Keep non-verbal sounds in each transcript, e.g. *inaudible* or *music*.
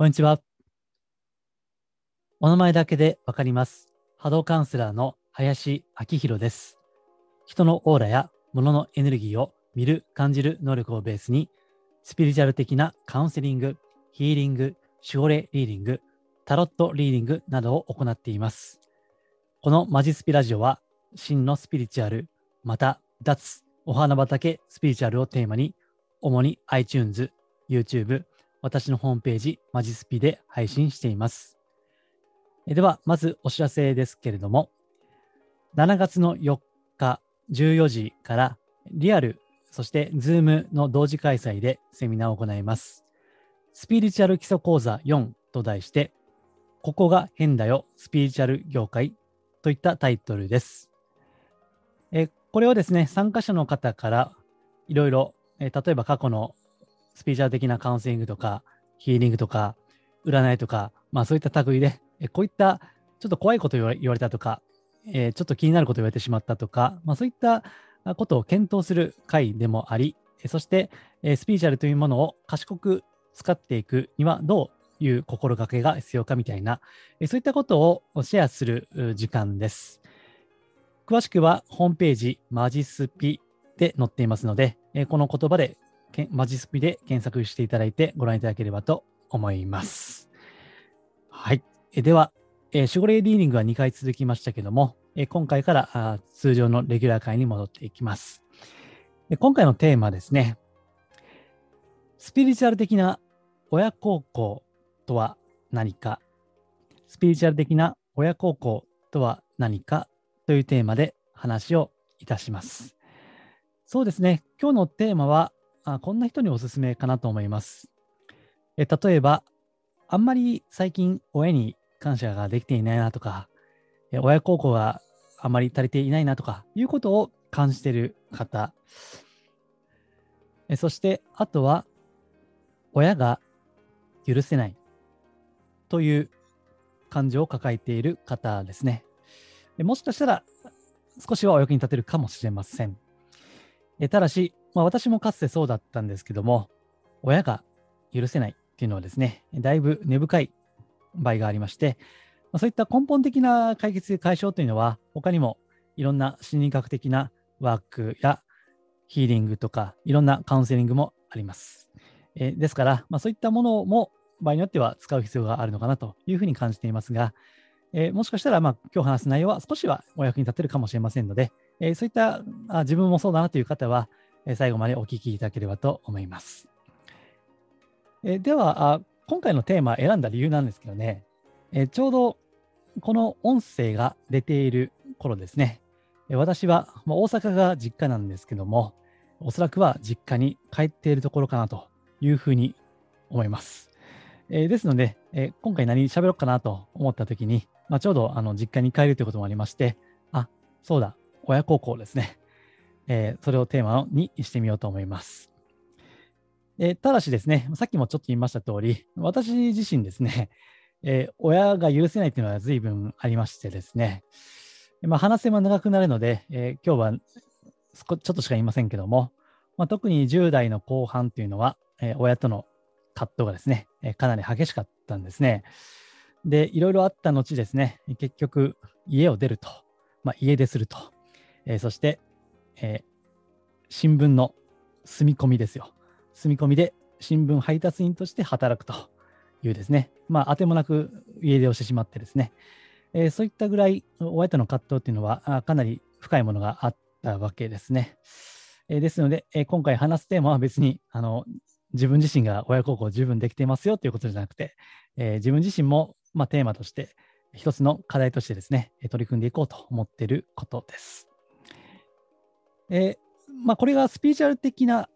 こんにちは。お名前だけでわかります。波動カウンセラーの林明宏です。人のオーラや物のエネルギーを見る、感じる能力をベースに、スピリチュアル的なカウンセリング、ヒーリング、守護霊リーディング、タロットリーディングなどを行っています。このマジスピラジオは、真のスピリチュアル、また脱、お花畑スピリチュアルをテーマに、主に iTunes、YouTube、私のホームページ、マジスピで配信しています。では、まずお知らせですけれども、7月の4日14時から、リアル、そしてズームの同時開催でセミナーを行います。スピリチュアル基礎講座4と題して、ここが変だよ、スピリチュアル業界といったタイトルです。えこれをですね、参加者の方からいろいろ、例えば過去のスピリチュアル的なカウンセリングとか、ヒーリングとか、占いとか、まあそういった類で、えこういったちょっと怖いこと言われたとか、えーちょっと気になることを言われてしまったとか、まあそういったあことを検討する会でもあり、えそして、えースピリチュアルというものを賢く使っていくにはどういう心がけが必要かみたいな、えそういったことをシェアするう時間です。詳しくはホームページマジスピで載っていますので、えーこの言葉でけマジスピで検索していただいてご覧いただければと思います。はい。えでは、え守護霊リーディングは2回続きましたけども、え今回からあ通常のレギュラー会に戻っていきます。で今回のテーマですね。スピリチュアル的な親孝行とは何か？スピリチュアル的な親孝行とは何か？というテーマで話をいたします。そうですね。今日のテーマは、あこんな人におすすめかなと思います。え例えば、あんまり最近親に感謝ができていないなとか、え親孝行があまり足りていないなとかいうことを感じている方。えそして、あとは、親が許せないという感情を抱えている方ですね。もしかしたら少しはお役に立てるかもしれません。えただし、まあ、私もかつてそうだったんですけども、親が許せないっていうのはですね、だいぶ根深い場合がありまして、まあ、そういった根本的な解決解消というのは、他にもいろんな心理学的なワークやヒーリングとか、いろんなカウンセリングもあります。えですから、まあ、そういったものも場合によっては使う必要があるのかなというふうに感じていますが、えーもしかしたら、まあ、今日話す内容は少しはお役に立てるかもしれませんので、えーそういったあ自分もそうだなという方は、最後までお聞きいただければと思います。えでは、今回のテーマ選んだ理由なんですけどね、えちょうどこの音声が出ている頃ですね、私は、ま、大阪が実家なんですけども、おそらくは実家に帰っているところかなというふうに思います。えですので、え今回何喋ろうかなと思ったときに、まあ、ちょうどあの実家に帰るということもありまして、あ、そうだ、親孝行ですね。えーそれをテーマにしてみようと思います。えーただしですね、さっきもちょっと言いました通り、私自身ですね、えー親が許せないというのは随分ありましてですね、まあ、話せば長くなるので、えー今日はちょっとしか言いませんけども、まあ、特に10代の後半っていうのは、えー親との葛藤がですね、えーかなり激しかったんですね。で、いろいろあった後ですね、結局、家を出ると、まあ、家出すると、えーそして、えー新聞の住み込みですよ。住み込みで新聞配達員として働くというですね、まあ、あてもなく家出をしてしまってですね、えーそういったぐらい親との葛藤っていうのはかなり深いものがあったわけですね。えーですので、えー今回話すテーマは別にあの自分自身が親孝行十分できていますよということじゃなくて、え自分自身も、まあ、テーマとして一つの課題としてですね、取り組んでいこうと思っていることです。えまあ、これがスピリチュアル的な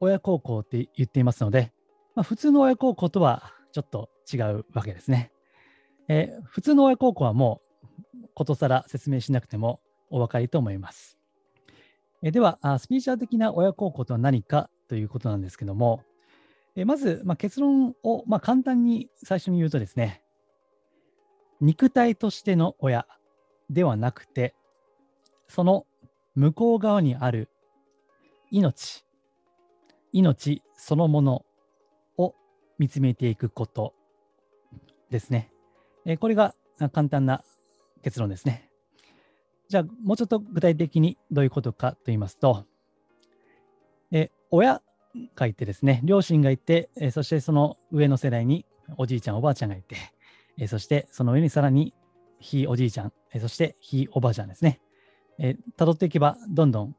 親孝行って言っていますので、まあ、普通の親孝行とはちょっと違うわけですね。えー普通の親孝行はもうことさら説明しなくてもお分かりと思います。えーではあ、スピリチュアル的な親孝行とは何かということなんですけども、えーまず、まあ、結論を、まあ、簡単に最初に言うとですね、肉体としての親ではなくて、その向こう側にある命、命そのものを見つめていくことですね。え、これが簡単な結論ですね。じゃあ、もうちょっと具体的にどういうことかと言いますと、え、親がいてですね、両親がいて、え、そしてその上の世代におじいちゃん、おばあちゃんがいて、え、そしてその上にさらにひいおじいちゃん、え、そしてひいおばあちゃんですね。えー、辿っていけばどんどん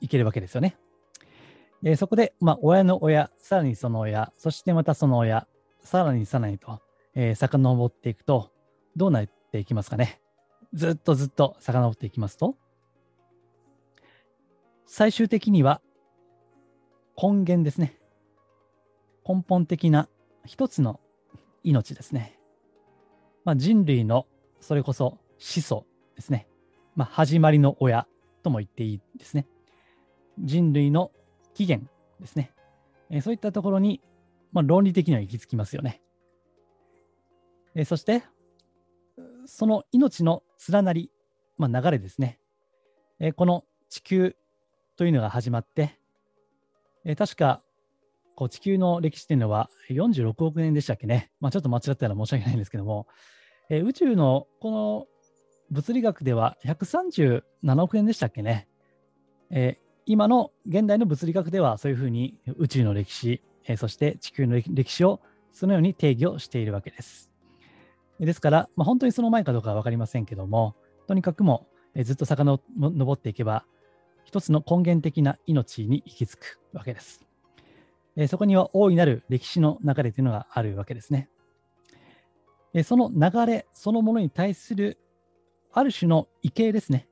いけるわけですよね。えー、そこで、まあ、親の親、さらにその親、そしてまたその親、さらにさらにと、えー、遡っていくと、どうなっていきますかね。ずっとずっと遡っていきますと、最終的には根源ですね。根本的な一つの命ですね。まあ、人類のそれこそ始祖ですね。まあ、始まりの親とも言っていいですね。人類の起源ですね。えー、そういったところに、まあ、論理的には行き着きますよね。えー、そして、その命の連なり、まあ、流れですね。えー、この地球というのが始まって、えー、確かこう地球の歴史っていうのは46億年でしたっけね。まあ、ちょっと間違ったら申し訳ないんですけども、えー、宇宙のこの物理学では137億年でしたっけね。えー、今の現代の物理学ではそういうふうに宇宙の歴史、えー、そして地球の歴史をそのように定義をしているわけです。ですから、まあ、本当にその前かどうかは分かりませんけども、とにかくも、えー、ずっと遡っていけば、一つの根源的な命に行き着くわけです。えー、そこには大いなる歴史の流れというのがあるわけですね。えー、その流れそのものに対するある種の畏敬ですね。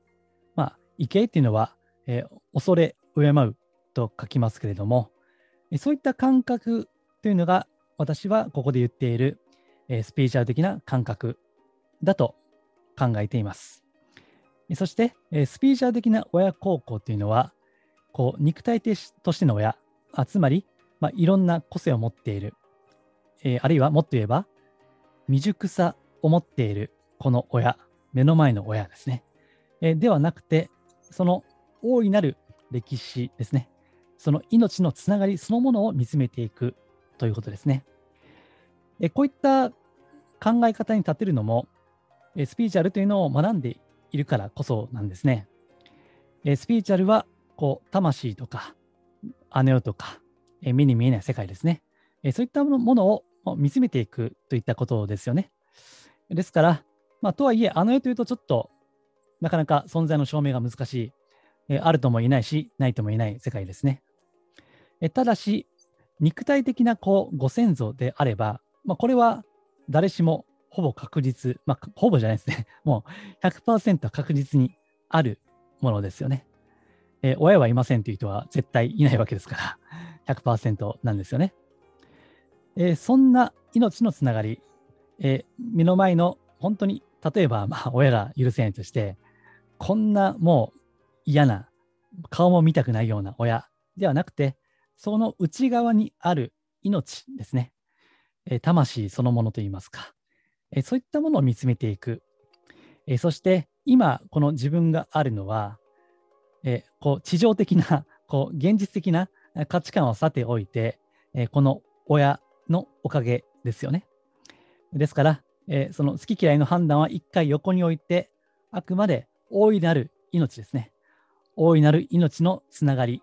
まあ、畏敬っていうのは、えー、恐れ、敬うと書きますけれども、そういった感覚というのが私はここで言っている、えスピーチャル的な感覚だと考えています。そして、えスピーチャル的な親孝行というのは、こう肉体としての親、あつまり、まあ、いろんな個性を持っている、えー、あるいはもっと言えば、未熟さを持っているこの親、目の前の親ですね。えー、ではなくて、その大いなる歴史ですね。その命のつながりそのものを見つめていくということですね。えこういった考え方に立てるのも、えスピーチャルというのを学んでいるからこそなんですね。えスピーチャルは、こう、魂とか、あの世とか、え目に見えない世界ですね。えそういったものを見つめていくといったことですよね。ですから、まあ、とはいえ、あの世というとちょっとなかなか存在の証明が難しいえあるとも言えないし、ないとも言えない世界ですね。えただし、肉体的なこうご先祖であれば、まあ、これは誰しもほぼ確実、まあ、ほぼじゃないですね。*laughs* もう100%確実にあるものですよね。え親はいませんという人は絶対いないわけですから、100%なんですよね。えそんな命のつながり、え目の前の本当に、例えば、まあ、親が許せないとして、こんなもう嫌な、顔も見たくないような親ではなくて、その内側にある命ですね。え魂そのものといいますか。えそういったものを見つめていく。えそして、今、この自分があるのは、えこう地上的な、*laughs* こう現実的な価値観をさておいて、えこの親のおかげですよね。ですから、えその好き嫌いの判断は一回横に置いて、あくまで大いなる命ですね。大いなる命のつながり、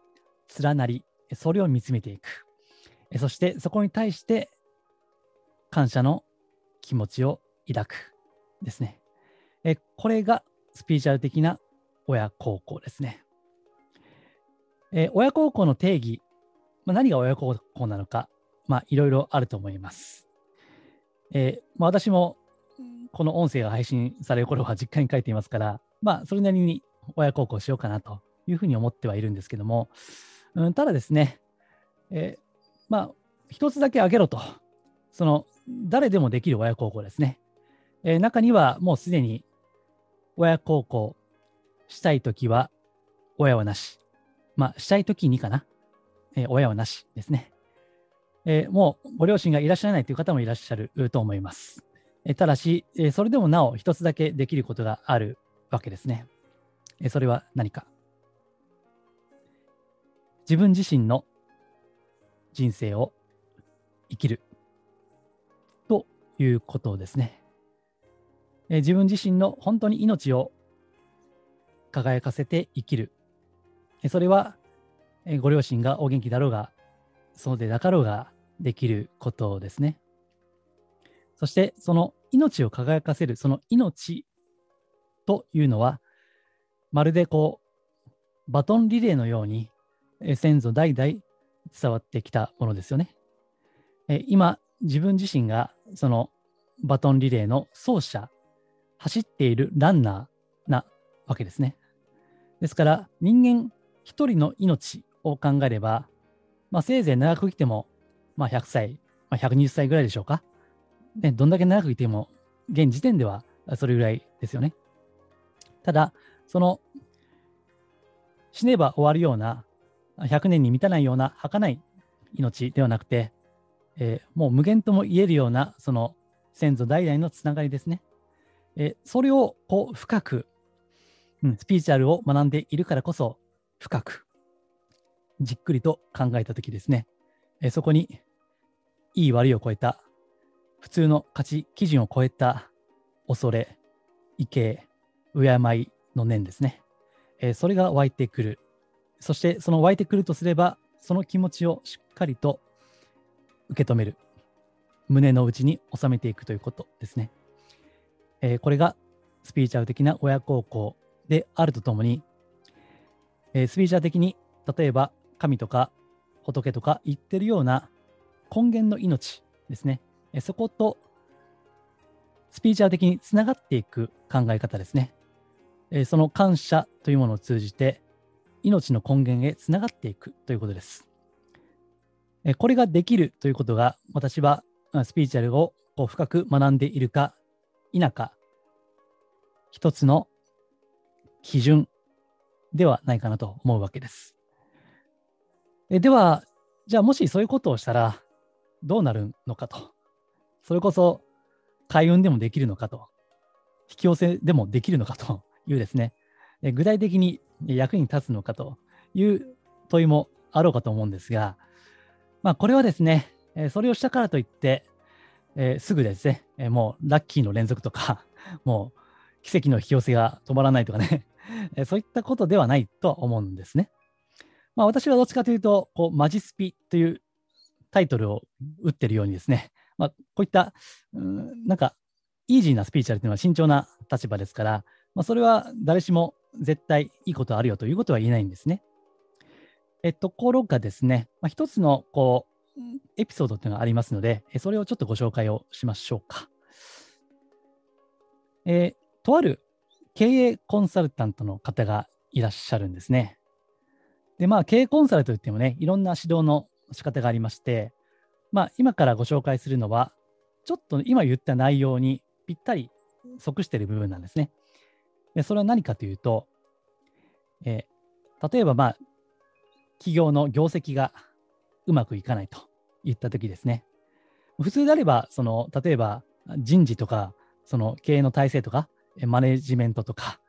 連なり、それを見つめていく。えそしてそこに対して感謝の気持ちを抱くですね。えこれがスピーチャル的な親孝行ですね。え親孝行の定義、まあ、何が親孝行なのか、まあ、いろいろあると思います。えーまあ、私もこの音声が配信される頃は実家に帰っていますから、まあ、それなりに親孝行しようかなというふうに思ってはいるんですけども、うん、ただですね、えー、まあ、一つだけ挙げろと、その、誰でもできる親孝行ですね。えー、中にはもうすでに親孝行したいときは親はなし。まあ、したいときにかな、えー、親はなしですね。えー、もうご両親がいらっしゃらないという方もいらっしゃると思います。え、ただし、えそれでもなお一つだけできることがあるわけですね。えそれは何か。自分自身の人生を生きるということですね。え自分自身の本当に命を輝かせて生きる。えそれは、えご両親がお元気だろうが、そうでなかろうができることですね。そして、その命を輝かせる、その命というのは、まるでこう、バトンリレーのように、先祖代々伝わってきたものですよね。今、自分自身がそのバトンリレーの走者、走っているランナーなわけですね。ですから、人間一人の命を考えれば、まあ、せいぜい長く生きても、まあ、100歳、まあ、120歳ぐらいでしょうか。ね、どんだけ長く生きても、現時点ではそれぐらいですよね。ただ、その死ねば終わるような、100年に満たないような儚い命ではなくて、えー、もう無限とも言えるような、その先祖代々のつながりですね。えー、それをこう深く、うん、スピーチュアルを学んでいるからこそ、深く、じっくりと考えたときですね、えー、そこに、いい悪いを超えた、普通の価値基準を超えた恐れ、畏敬、敬いの念ですね。えー、それが湧いてくる。そしてその湧いてくるとすれば、その気持ちをしっかりと受け止める。胸の内に収めていくということですね。えー、これがスピーチャル的な親孝行であるとともに、えー、スピーチャル的に例えば神とか仏とか言ってるような根源の命ですね。そことスピーチャル的につながっていく考え方ですね。その感謝というものを通じて、命の根源へつながっていくということです。これができるということが、私はスピーチャルをこう深く学んでいるか否か、一つの基準ではないかなと思うわけです。では、じゃあもしそういうことをしたらどうなるのかと。それこそ開運でもできるのかと。引き寄せでもできるのかというですね、具体的に役に立つのかという問いもあろうかと思うんですが、まあ、これはですね、それをしたからといって、えー、すぐですね、もうラッキーの連続とか、*laughs* もう奇跡の引き寄せが止まらないとかね、*laughs* そういったことではないと思うんですね。まあ、私はどっちかというと、こうマジスピというタイトルを打ってるようにですね、まあ、こういった、うん、なんか、イージーなスピーチャルというのは慎重な立場ですから、まあ、それは誰しも絶対いいことあるよということは言えないんですね。えところがですね、まあ、一つのこうエピソードというのがありますので、それをちょっとご紹介をしましょうか。えー、とある経営コンサルタントの方がいらっしゃるんですね。で、まあ、経営コンサルといってもね、いろんな指導の仕方がありまして、まあ、今からご紹介するのは、ちょっと今言った内容にぴったり即している部分なんですね。でそれは何かというと、えー、例えば、まあ、企業の業績がうまくいかないといったときですね。普通であれば、その例えば人事とか、その経営の体制とか、マネジメントとか、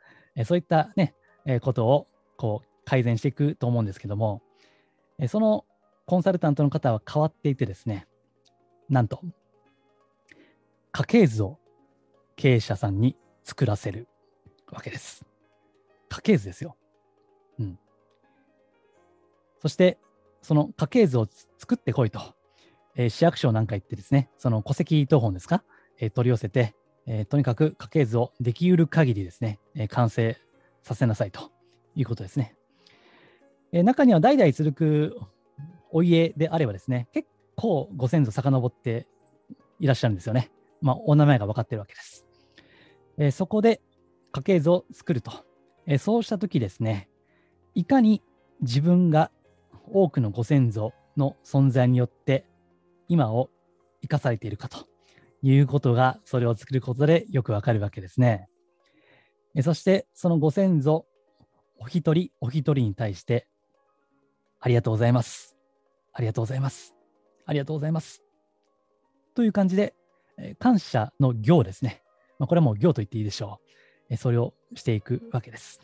そういったね、ことをこう改善していくと思うんですけども、そのコンサルタントの方は変わっていてですね、なんと、家系図を経営者さんに作らせるわけです。家系図ですよ。うん。そして、その家系図を作ってこいと、えー、市役所なんか行ってですね、その戸籍謄本ですか、えー、取り寄せて、えー、とにかく家系図をできうる限りですね、え完成させなさいということですね。え中には代々続くお家であればですね、結構ご先祖遡っていらっしゃるんですよね。まあ、お名前が分かってるわけです。えそこで家系図を作ると。えそうしたときですね、いかに自分が多くのご先祖の存在によって今を生かされているかということがそれを作ることでよくわかるわけですね。えそしてそのご先祖お一人お一人に対してありがとうございます。ありがとうございます。ありがとうございます。という感じで感謝の行ですね。まあ、これはもう行と言っていいでしょう。それをしていくわけです。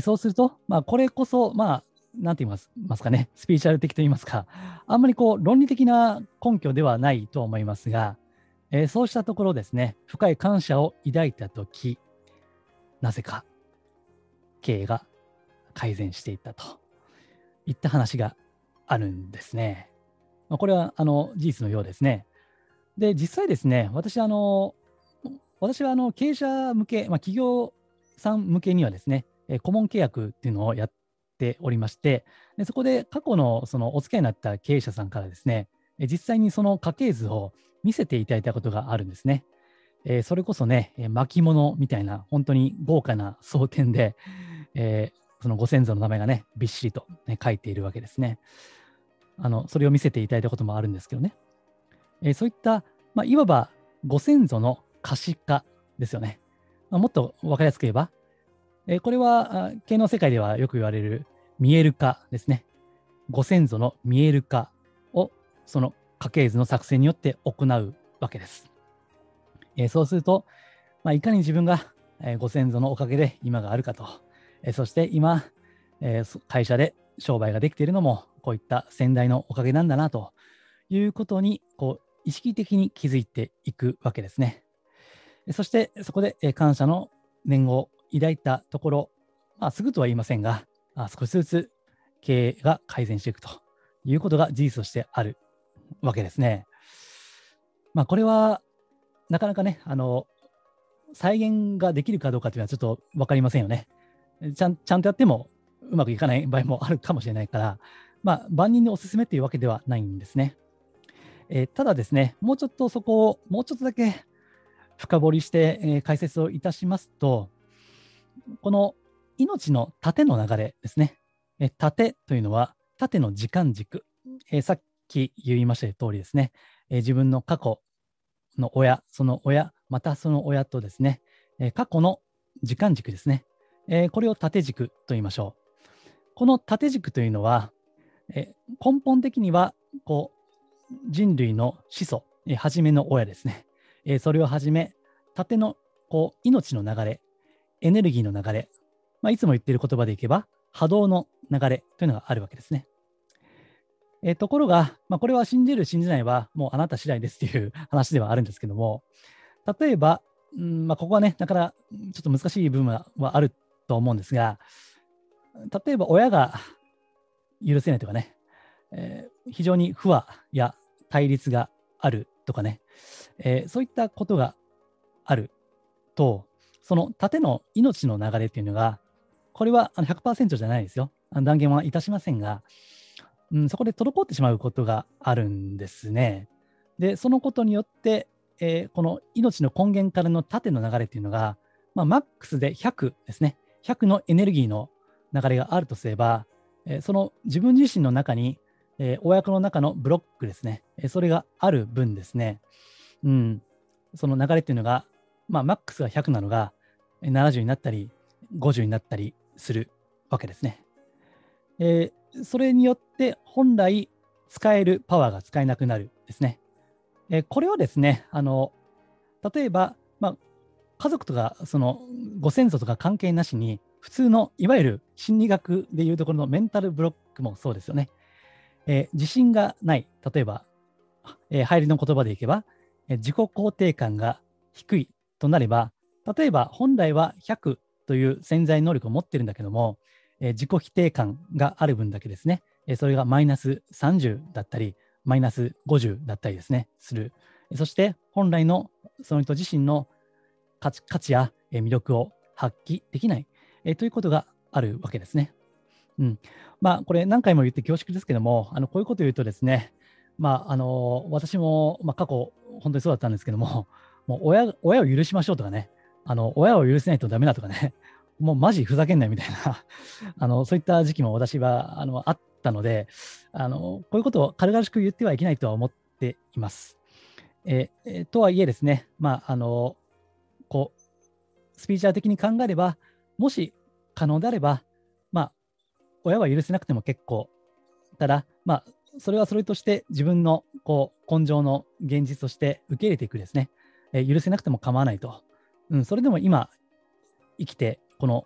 そうすると、まあ、これこそ、まあ、なんて言いますかね、スピーチャル的と言いますか、あんまりこう論理的な根拠ではないと思いますが、えー、そうしたところですね、深い感謝を抱いたとき、なぜか経営が改善していったといった話があるんですね。まあ、これはあの事実のようですね。で、実際ですね、私、あの、私はあの経営者向け、まあ、企業さん向けにはですね、顧問契約っていうのをやっておりまして、でそこで過去のそのお付き合いになった経営者さんからですね、実際にその家系図を見せていただいたことがあるんですね。えー、それこそね、巻物みたいな、本当に豪華な装填で、えー、そのご先祖の名前がね、びっしりと、ね、書いているわけですね。あの、それを見せていただいたこともあるんですけどね。えー、そういった、まあ、いわばご先祖の可視化ですよね。まあ、もっと分かりやすく言えば、えー、これは、経の世界ではよく言われる見える化ですね。ご先祖の見える化を、その家系図の作戦によって行うわけです。えー、そうすると、まあ、いかに自分が、え、ご先祖のおかげで今があるかと、え、そして今、え会社で商売ができているのも、こういった先代のおかげなんだなということに、こう、意識的に気づいていくわけですね。そしてそこで感謝の念を抱いたところ、まあ、すぐとは言いませんが、少しずつ経営が改善していくということが事実としてあるわけですね。まあ、これはなかなかね、あの再現ができるかどうかというのはちょっと分かりませんよね。ちゃんちゃんとやってもうまくいかない場合もあるかもしれないから、まあ、万人にお勧めというわけではないんですね。えー、ただですね、もうちょっとそこをもうちょっとだけ深掘りして、えー、解説をいたしますと、この命の縦の流れですね。えー、縦というのは縦の時間軸。えー、さっき言いました通りですね、え自分の過去の親、その親、またその親とですね、え過去の時間軸ですね。えこれを縦軸と言いましょう。この縦軸というのは、え根本的にはこう人類の始祖、え初めの親ですね。え、それをはじめ、縦のこう命の流れ、エネルギーの流れ、まあ、いつも言っている言葉でいけば、波動の流れというのがあるわけですね。え、ところが、まあ、これは信じる、信じないはもうあなた次第ですっていう *laughs* 話ではあるんですけども、例えば、うんまあ、ここはね、だからちょっと難しい部分はあると思うんですが、例えば親が許せないとかね、えー、非常に不和や対立があるとかね、えー、そういったことがあると、その縦の命の流れっていうのが、これは100%じゃないですよ。断言はいたしませんが、うん、そこで滞ってしまうことがあるんですね。で、そのことによって、えー、この命の根源からの縦の流れっていうのが、まあ、マックスで100ですね。100のエネルギーの流れがあるとすれば、え、その自分自身の中に、えー、親子の中のブロックですね。えそれがある分ですね。うん、その流れっていうのが、まあ、マックスが100なのが70になったり、50になったりするわけですね。えー、それによって本来使えるパワーが使えなくなるですね。えー、これはですね、あの例えば、まあ、家族とかそのご先祖とか関係なしに、普通のいわゆる心理学でいうところのメンタルブロックもそうですよね。えー、自信がない、例えば、えー、入りの言葉でいけば、自己肯定感が低いとなれば、例えば本来は100という潜在能力を持ってるんだけども、え自己否定感がある分だけですね、えそれがマイナス30だったり、マイナス50だったりですね、する。そして本来のその人自身の価値価値や魅力を発揮できない、えということがあるわけですね。うん。まあ、これ何回も言って恐縮ですけども、あのこういうことを言うとですね、まあ、あの私も、まあ、過去、本当にそうだったんですけども、*laughs* もう親親を許しましょうとかね、あの親を許せないとダメだとかね、*laughs* もうマジふざけんなよみたいな *laughs* あの、そういった時期も私はあのあったのであの、こういうことを軽々しく言ってはいけないとは思っています。えー、とはいえですね、まあ、あのこうスピーチャー的に考えれば、もし可能であれば、まあ、親は許せなくても結構、ただ、まあ、それはそれとして自分のこう根性の現実として受け入れていくですね、え、許せなくても構わないと、うん、それでも今生きてこの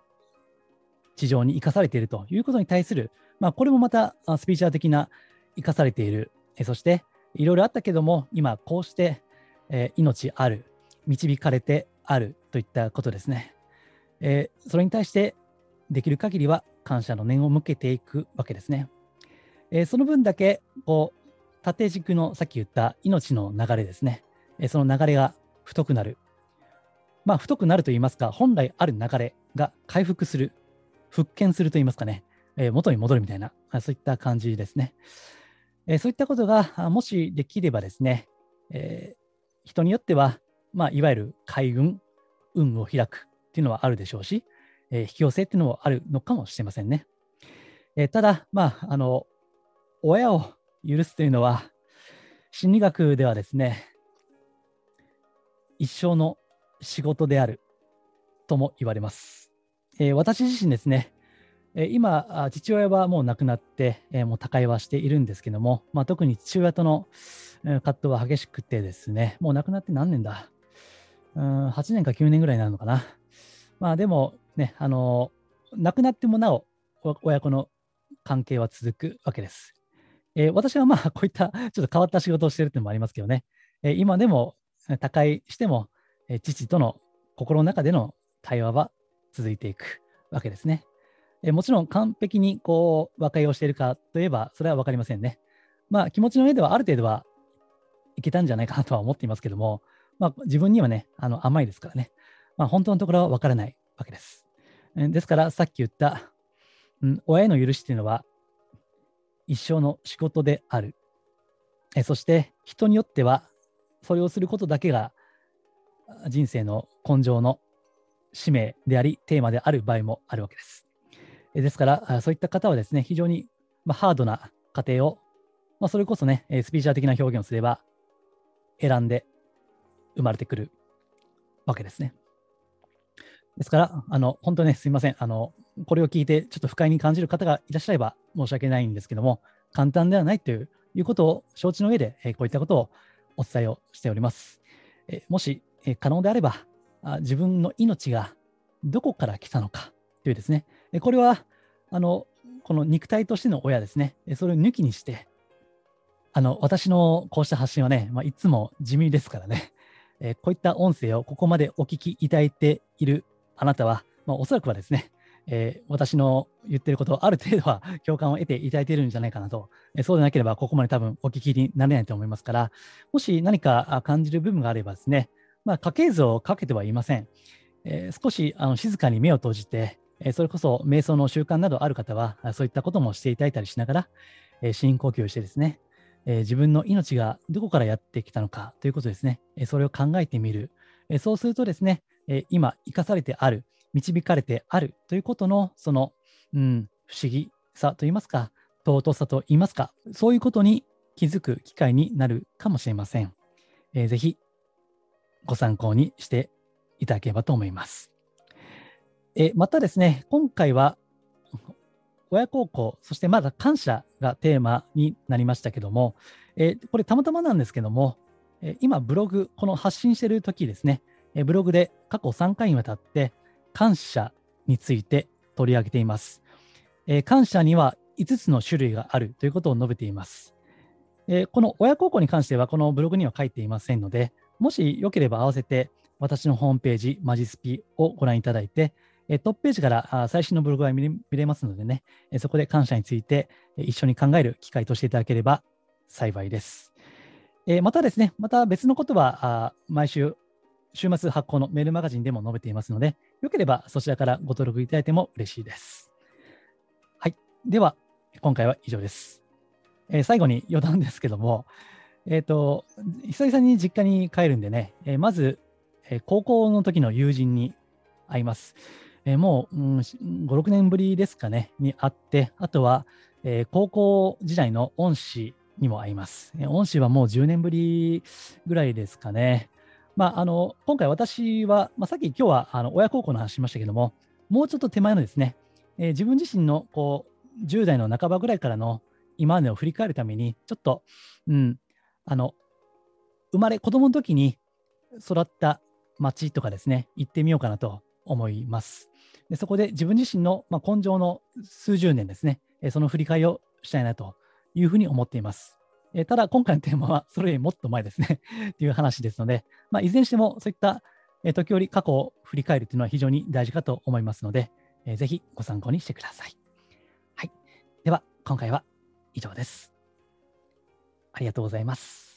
地上に生かされているということに対する、まあ、これもまたスピーチャー的な生かされている、え、そしていろいろあったけども今こうして、え、命ある、導かれてあるといったことですね。えー、それに対してできる限りは感謝の念を向けていくわけですね。えー、その分だけこう縦軸のさっき言った命の流れですね。えー、その流れが太くなる。まあ、太くなると言いますか、本来ある流れが回復する、復権すると言いますかね、えー、元に戻るみたいな、そういった感じですね。えそういったことがもしできればですね、え人によっては、まあ、いわゆる海運、運を開くっていうのはあるでしょうし、えー、引き寄せっていうのもあるのかもしれませんね。えー、ただ、まあ、あの、親を許すというのは、心理学ではですね、一生の仕事であるとも言われます。えー、私自身ですね、え今、父親はもう亡くなって、えもう他界はしているんですけども、まあ、特に父親との葛藤は激しくてですね、もう亡くなって何年だ？うん ?8 年か9年ぐらいになるのかな。まあでもね、あの亡くなってもなお親子の関係は続くわけです。えー、私はまあ *laughs* こういったちょっと変わった仕事をしているっていうのもありますけどね、えー、今でも他界しても、えー、父との心の中での対話は続いていくわけですね。えもちろん完璧にこう和解をしているかといえばそれは分かりませんね。まあ気持ちの上ではある程度はいけたんじゃないかなとは思っていますけども、まあ、自分にはねあの甘いですからね、まあ、本当のところは分からないわけです。ですからさっき言った、親への許しというのは一生の仕事である。えそして人によってはそれをすることだけが人生の根性の使命でありテーマである場合もあるわけです。ですから、そういった方はですね、非常に、まハードな過程を、まあ、それこそね、スピーチャー的な表現をすれば、選んで生まれてくるわけですね。ですから、あの本当ね、すみませんあの。これを聞いて、ちょっと不快に感じる方がいらっしゃれば申し訳ないんですけども、簡単ではないといういうことを承知の上で、えこういったことをお伝えをしております。えもし、え可能であればあ、自分の命がどこから来たのかというですね、えこれはあのこの肉体としての親ですね、それを抜きにして、あの私のこうした発信はね、まあ、いつも地味ですからね、えこういった音声をここまでお聞きいただいているあなたは、まあ、おそらくはですね、*laughs* えー、私の言ってること、ある程度は *laughs* 共感を得ていただいているんじゃないかなと、えー、そうでなければここまで多分お聞きになれないと思いますから、もし何か感じる部分があればですね、まあ、家系図をかけてはいません。えー、少しあの静かに目を閉じて、えそれこそ瞑想の習慣などある方は、そういったこともしていただいたりしながら、え深呼吸をしてですね、え自分の命がどこからやってきたのかということですね、えそれを考えてみる。えそうするとですね、え今生かされてある、導かれてあるということの、その、うん、不思議さといいますか、尊さといいますか、そういうことに気づく機会になるかもしれません。えー、ぜひご参考にしていただければと思います。えまたですね、今回は親孝行、そしてまだ感謝がテーマになりましたけども、えこれたまたまなんですけども、え今ブログ、この発信してる時ですね、ブログで過去3回にわたって感謝について取り上げています。えー、感謝には5つの種類があるということを述べています。えー、この親孝行に関してはこのブログには書いていませんので、もしよければ合わせて私のホームページ、マジスピをご覧いただいて、えトップページから最新のブログが見れますのでね、えそこで感謝について一緒に考える機会としていただければ幸いです。えまたですね、また別のことは毎週週末発行のメールマガジンでも述べていますので、よければそちらからご登録いただいても嬉しいです。はい。では、今回は以上です。えー、最後に余談ですけども、えっ、ー、と、久々に実家に帰るんでね、えー、まず、え高校の時の友人に会います。えもう、うん、5、6年ぶりですかね、に会って、あとは、え高校時代の恩師にも会います。え恩師はもう10年ぶりぐらいですかね。まあ、あの今回私は、まあ、さっき今日はあの親孝行の話しましたけども、もうちょっと手前のですね、えー、自分自身のこう10代の半ばぐらいからの今までを振り返るために、ちょっと、うん、あの生まれ、子供の時に育った町とかですね、行ってみようかなと思います。でそこで自分自身の、まあ、根性の数十年ですね、えその振り返りをしたいなというふうに思っています。え、ただ、今回のテーマはそれよりもっと前ですね *laughs* という話ですので、まあ、いずれにしてもそういった、え、時折過去を振り返るというのは非常に大事かと思いますので、えー、ぜひご参考にしてください。はい。では、今回は以上です。ありがとうございます。